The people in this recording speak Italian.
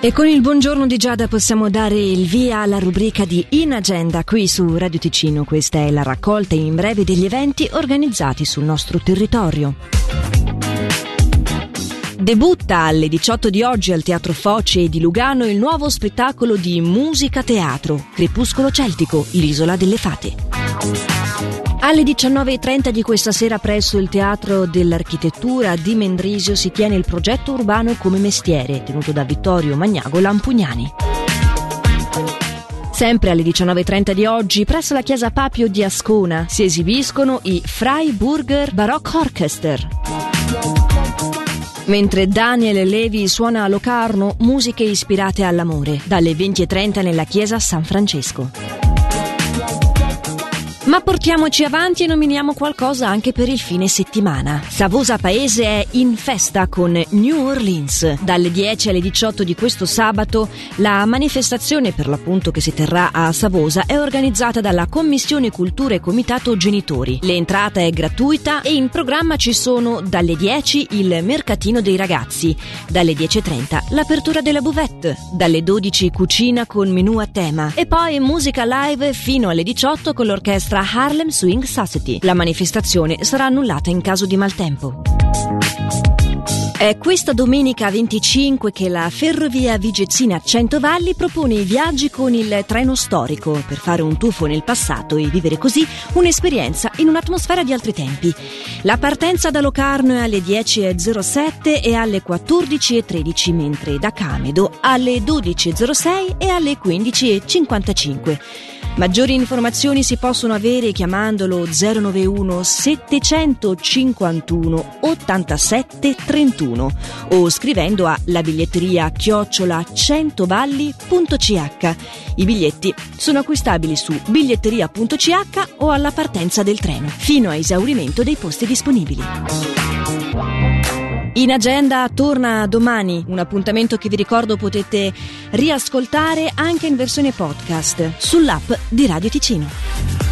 E con il buongiorno di Giada possiamo dare il via alla rubrica di In Agenda qui su Radio Ticino. Questa è la raccolta in breve degli eventi organizzati sul nostro territorio. Debutta alle 18 di oggi al Teatro Foce di Lugano il nuovo spettacolo di musica teatro Crepuscolo Celtico, l'isola delle fate. Alle 19.30 di questa sera presso il Teatro dell'Architettura di Mendrisio si tiene il progetto urbano come mestiere, tenuto da Vittorio Magnago Lampugnani. Sempre alle 19.30 di oggi, presso la chiesa Papio di Ascona, si esibiscono i Freiburger Baroque Orchester. Mentre Daniel Levi suona a Locarno musiche ispirate all'amore, dalle 20.30 nella chiesa San Francesco. Ma portiamoci avanti e nominiamo qualcosa anche per il fine settimana. Savosa Paese è in festa con New Orleans. Dalle 10 alle 18 di questo sabato la manifestazione per l'appunto che si terrà a Savosa è organizzata dalla Commissione Cultura e Comitato Genitori. L'entrata è gratuita e in programma ci sono dalle 10 il mercatino dei ragazzi, dalle 10.30 l'apertura della buvette, dalle 12 cucina con menù a tema e poi musica live fino alle 18 con l'orchestra mostra Harlem Swing Society. La manifestazione sarà annullata in caso di maltempo. È questa domenica 25 che la Ferrovia Vigezzina Centovalli propone i viaggi con il treno storico per fare un tuffo nel passato e vivere così un'esperienza in un'atmosfera di altri tempi. La partenza da Locarno è alle 10.07 e alle 14.13, mentre da Camedo alle 12.06 e alle 15.55. Maggiori informazioni si possono avere chiamandolo 091 751 87 31 o scrivendo a la biglietteria chiocciola centovalli.ch. I biglietti sono acquistabili su biglietteria.ch o alla partenza del treno, fino a esaurimento dei posti disponibili. In agenda torna domani, un appuntamento che vi ricordo potete riascoltare anche in versione podcast sull'app di Radio Ticino.